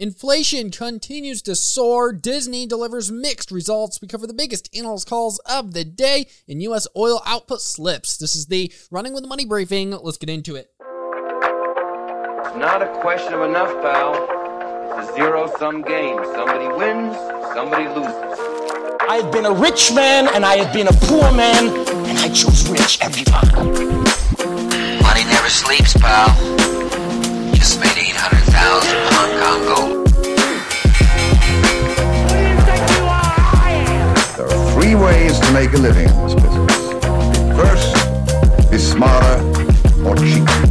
Inflation continues to soar. Disney delivers mixed results. We cover the biggest analyst calls of the day, and U.S. oil output slips. This is the Running with the Money briefing. Let's get into it. It's not a question of enough, pal. It's a zero sum game. Somebody wins, somebody loses. I have been a rich man and I have been a poor man, and I chose rich every time. Money never sleeps, pal. Just made 800,000 Hong Kong gold. There are three ways to make a living in this business. First, be smarter or cheaper.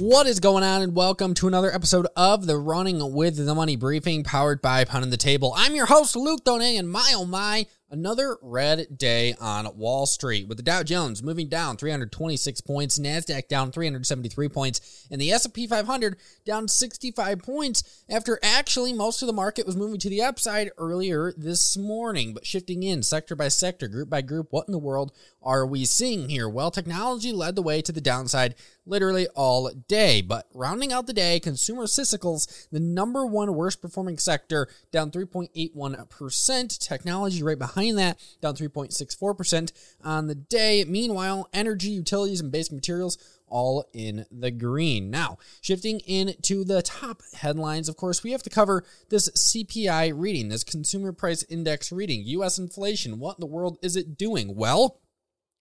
What is going on, and welcome to another episode of the Running with the Money briefing powered by Pound the Table. I'm your host, Luke Donay, and my oh my, another red day on Wall Street with the Dow Jones moving down 326 points, Nasdaq down 373 points, and the S&P 500 down 65 points after actually most of the market was moving to the upside earlier this morning. But shifting in sector by sector, group by group, what in the world are we seeing here? Well, technology led the way to the downside literally all day. But rounding out the day, consumer cyclicals, the number one worst performing sector, down 3.81%. Technology right behind that, down 3.64% on the day. Meanwhile, energy, utilities, and basic materials all in the green. Now, shifting into the top headlines, of course, we have to cover this CPI reading, this consumer price index reading. US inflation, what in the world is it doing? Well,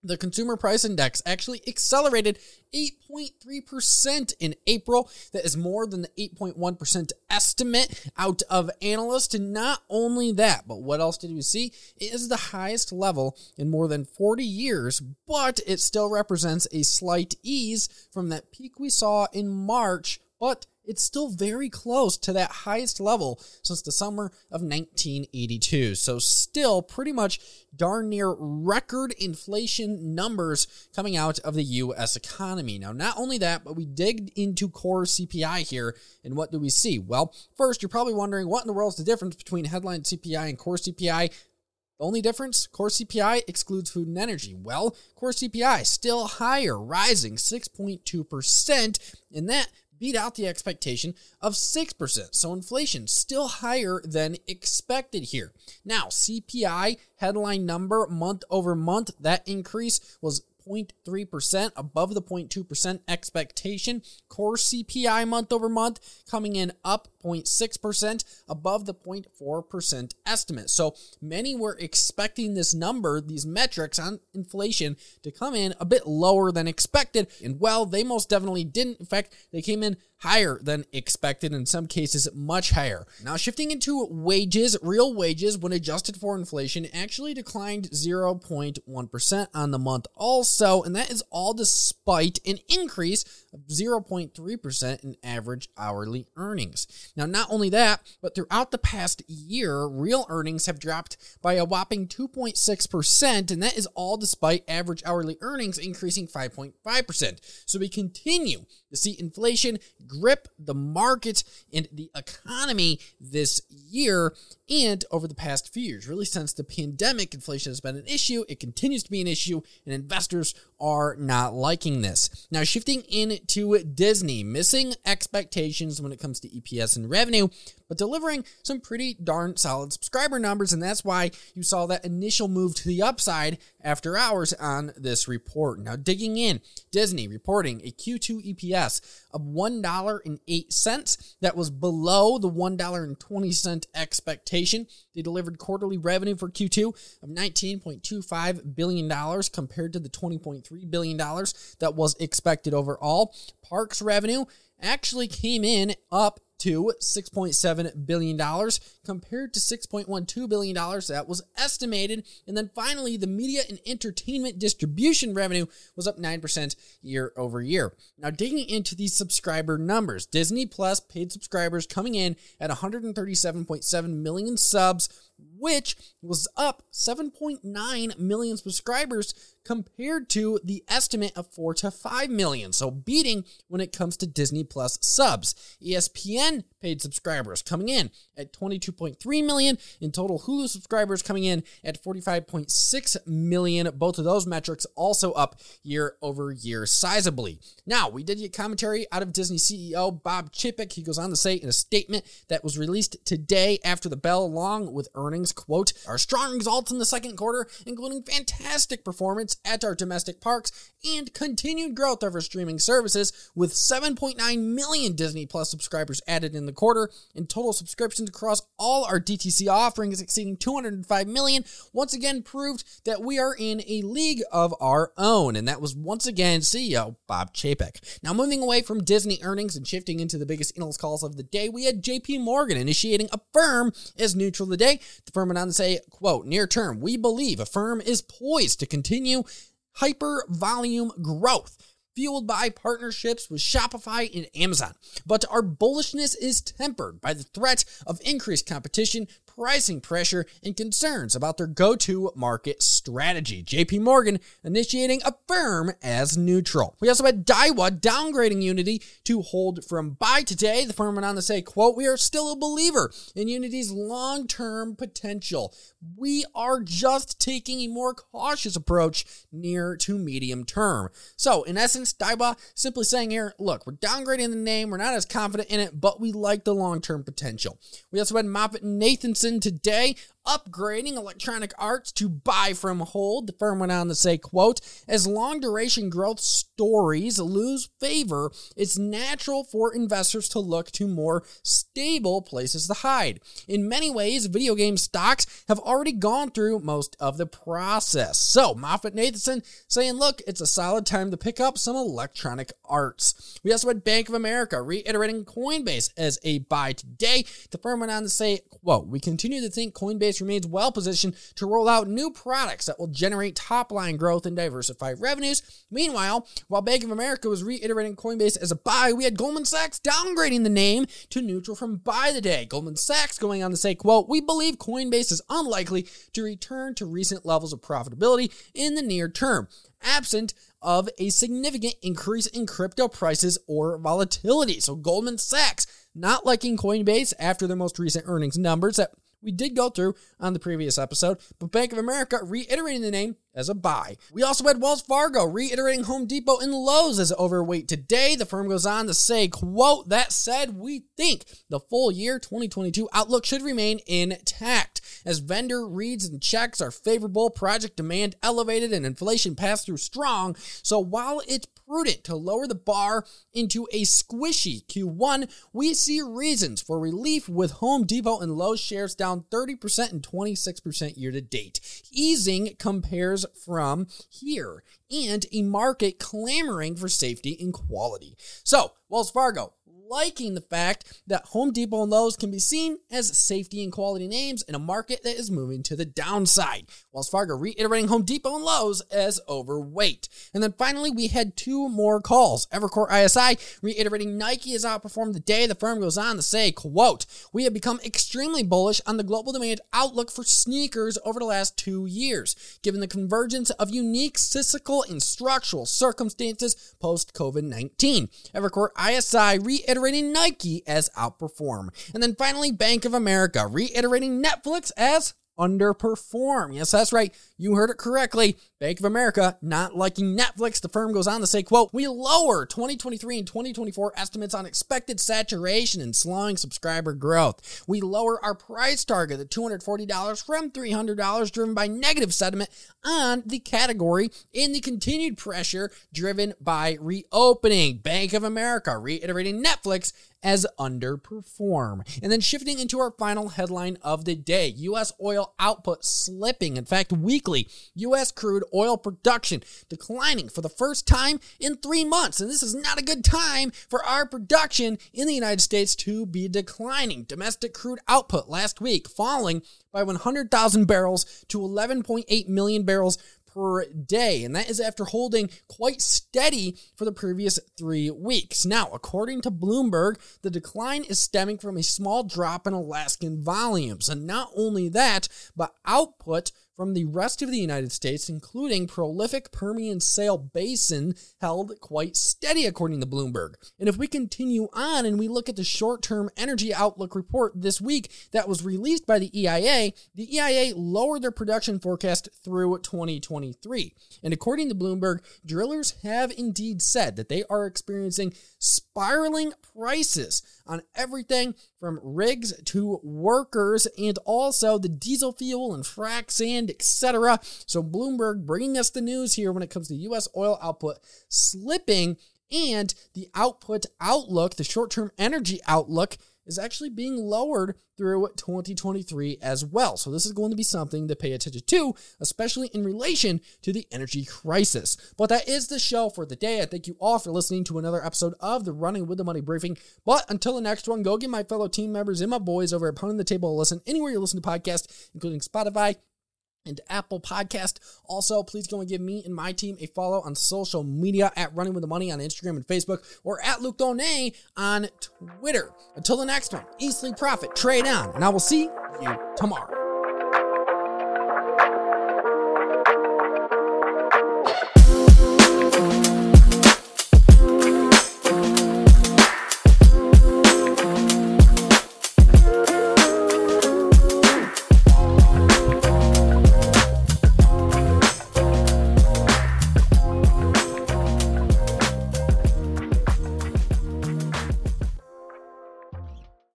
the consumer price index actually accelerated 8.3% in April. That is more than the 8.1% estimate out of analysts. And not only that, but what else did we see? It is the highest level in more than 40 years, but it still represents a slight ease from that peak we saw in March. But it's still very close to that highest level since the summer of 1982. So, still pretty much darn near record inflation numbers coming out of the US economy. Now, not only that, but we digged into core CPI here, and what do we see? Well, first, you're probably wondering what in the world is the difference between headline CPI and core CPI? The only difference, core CPI excludes food and energy. Well, core CPI still higher, rising 6.2%, and that beat out the expectation of 6%. So inflation still higher than expected here. Now, CPI headline number month over month, that increase was 0.3% above the 0.2% expectation. Core CPI month over month coming in up 0.6% above the 0.4% estimate. So many were expecting this number, these metrics on inflation, to come in a bit lower than expected. And well, they most definitely didn't. In fact, they came in higher than expected, in some cases, much higher. Now, shifting into wages, real wages, when adjusted for inflation, actually declined 0.1% on the month, also, and that is all despite an increase of 0.3% in average hourly earnings. Now, not only that, but throughout the past year, real earnings have dropped by a whopping 2.6%, and that is all despite average hourly earnings increasing 5.5%. So we continue to see inflation grip the market and the economy this year and over the past few years. Really, since the pandemic, inflation has been an issue. It continues to be an issue, and investors are not liking this. Now, shifting into Disney, missing expectations when it comes to EPS and revenue, but delivering some pretty darn solid subscriber numbers, and that's why you saw that initial move to the upside after hours on this report. Now, digging in, Disney reporting a Q2 EPS of $1.08. That was below the $1.20 expectation. They delivered quarterly revenue for Q2 of $19.25 billion compared to the $20.3 billion that was expected overall. Parks revenue actually came in up to $6.7 billion compared to $6.12 billion that was estimated. And then finally, the media and entertainment distribution revenue was up 9% year over year. Now, digging into these subscriber numbers, Disney Plus paid subscribers coming in at 137.7 million subs which was up 7.9 million subscribers compared to the estimate of 4 to 5 million. So beating when it comes to Disney Plus subs. ESPN paid subscribers, coming in at 22.3 million, and total Hulu subscribers coming in at 45.6 million. Both of those metrics also up year over year sizably. Now, we did get commentary out of Disney CEO Bob Chapek. He goes on to say in a statement that was released today after the bell, along with earnings, quote, our strong results in the second quarter, including fantastic performance at our domestic parks and continued growth of our streaming services, with 7.9 million Disney Plus subscribers added in the quarter, and total subscriptions across all our DTC offerings exceeding 205 million, once again proved that we are in a league of our own. And that was once again CEO Bob Chapek. Now, moving away from Disney earnings and shifting into the biggest analyst calls of the day, we had JP Morgan initiating a firm as neutral today. The firm went on to say, quote, near term, we believe Affirm is poised to continue hyper volume growth fueled by partnerships with Shopify and Amazon. But our bullishness is tempered by the threat of increased competition, pricing pressure, and concerns about their go to market strategy. JP Morgan initiating a firm as neutral. We also had Daiwa downgrading Unity to hold from buy today. The firm went on to say, quote, we are still a believer in Unity's long-term potential. We are just taking a more cautious approach near to medium term. So in essence, Daiwa simply saying here, look, we're downgrading the name. We're not as confident in it, but we like the long-term potential. We also had Today upgrading Electronic Arts to buy from hold. The firm went on to say, quote, as long duration growth stories lose favor, it's natural for investors to look to more stable places to hide. In many ways, video game stocks have already gone through most of the process. So, MoffettNathanson saying, look, it's a solid time to pick up some Electronic Arts. We also had Bank of America reiterating Coinbase as a buy today. The firm went on to say, quote, we continue to think Coinbase remains well positioned to roll out new products that will generate top line growth and diversify revenues. Meanwhile, while Bank of America was reiterating Coinbase as a buy, we had Goldman Sachs downgrading the name to neutral from buy the day. Goldman Sachs going on to say, quote, we believe Coinbase is unlikely to return to recent levels of profitability in the near term, absent of a significant increase in crypto prices or volatility. So Goldman Sachs not liking Coinbase after their most recent earnings numbers that we did go through on the previous episode, but Bank of America reiterating the name as a buy. We also had Wells Fargo reiterating Home Depot and Lowe's as overweight today. The firm goes on to say, quote, that said, we think the full year 2022 outlook should remain intact as vendor reads and checks are favorable, project demand elevated, and inflation pass through strong. So while it's prudent to lower the bar into a squishy Q1, we see reasons for relief with Home Depot and Lowe's shares down 30% and 26% year to date. Easing compares from here and a market clamoring for safety and quality. So, Wells Fargo, liking the fact that Home Depot and Lowe's can be seen as safety and quality names in a market that is moving to the downside. Wells Fargo reiterating Home Depot and Lowe's as overweight. And then finally, we had two more calls. Evercore ISI reiterating Nike has outperformed the day. The firm goes on to say, quote, we have become extremely bullish on the global demand outlook for sneakers over the last two years, given the convergence of unique cyclical and structural circumstances post COVID 19. Evercore ISI reiterating Nike as outperform. And then finally, Bank of America reiterating Netflix as underperform. Yes, that's right. You heard it correctly. Bank of America not liking Netflix. The firm goes on to say, quote, we lower 2023 and 2024 estimates on expected saturation and slowing subscriber growth. We lower our price target at $240 from $300 driven by negative sentiment on the category in the continued pressure driven by reopening. Bank of America reiterating Netflix as underperform. And then shifting into our final headline of the day U.S. oil output slipping. In fact, weekly U.S. crude oil production declining for the first time in three months. And this is not a good time for our production in the United States to be declining. Domestic crude output last week falling by 100,000 barrels to 11.8 million barrels per day, and that is after holding quite steady for the previous three weeks. Now, according to Bloomberg, the decline is stemming from a small drop in Alaskan volumes, and not only that, but output from the rest of the United States, including prolific Permian Shale Basin, held quite steady, according to Bloomberg. And if we continue on and we look at the short term energy outlook report this week that was released by the EIA, the EIA lowered their production forecast through 2023. And according to Bloomberg, drillers have indeed said that they are experiencing spiraling prices on everything from rigs to workers and also the diesel fuel and frac sand, etc. So Bloomberg bringing us the news here when it comes to US oil output slipping and the output outlook, the short-term energy outlook is actually being lowered through 2023 as well. So this is going to be something to pay attention to, especially in relation to the energy crisis. But that is the show for the day. I thank you all for listening to another episode of the Running with the Money briefing. But until the next one, go give my fellow team members and my boys over at Pounding the Table a listen anywhere you listen to podcasts, including Spotify, and Apple Podcast. Also, please go and give me and my team a follow on social media at Running with the Money on Instagram and Facebook or at Luke Donay on Twitter. Until the next one, sleep, profit, trade on, and I will see you tomorrow.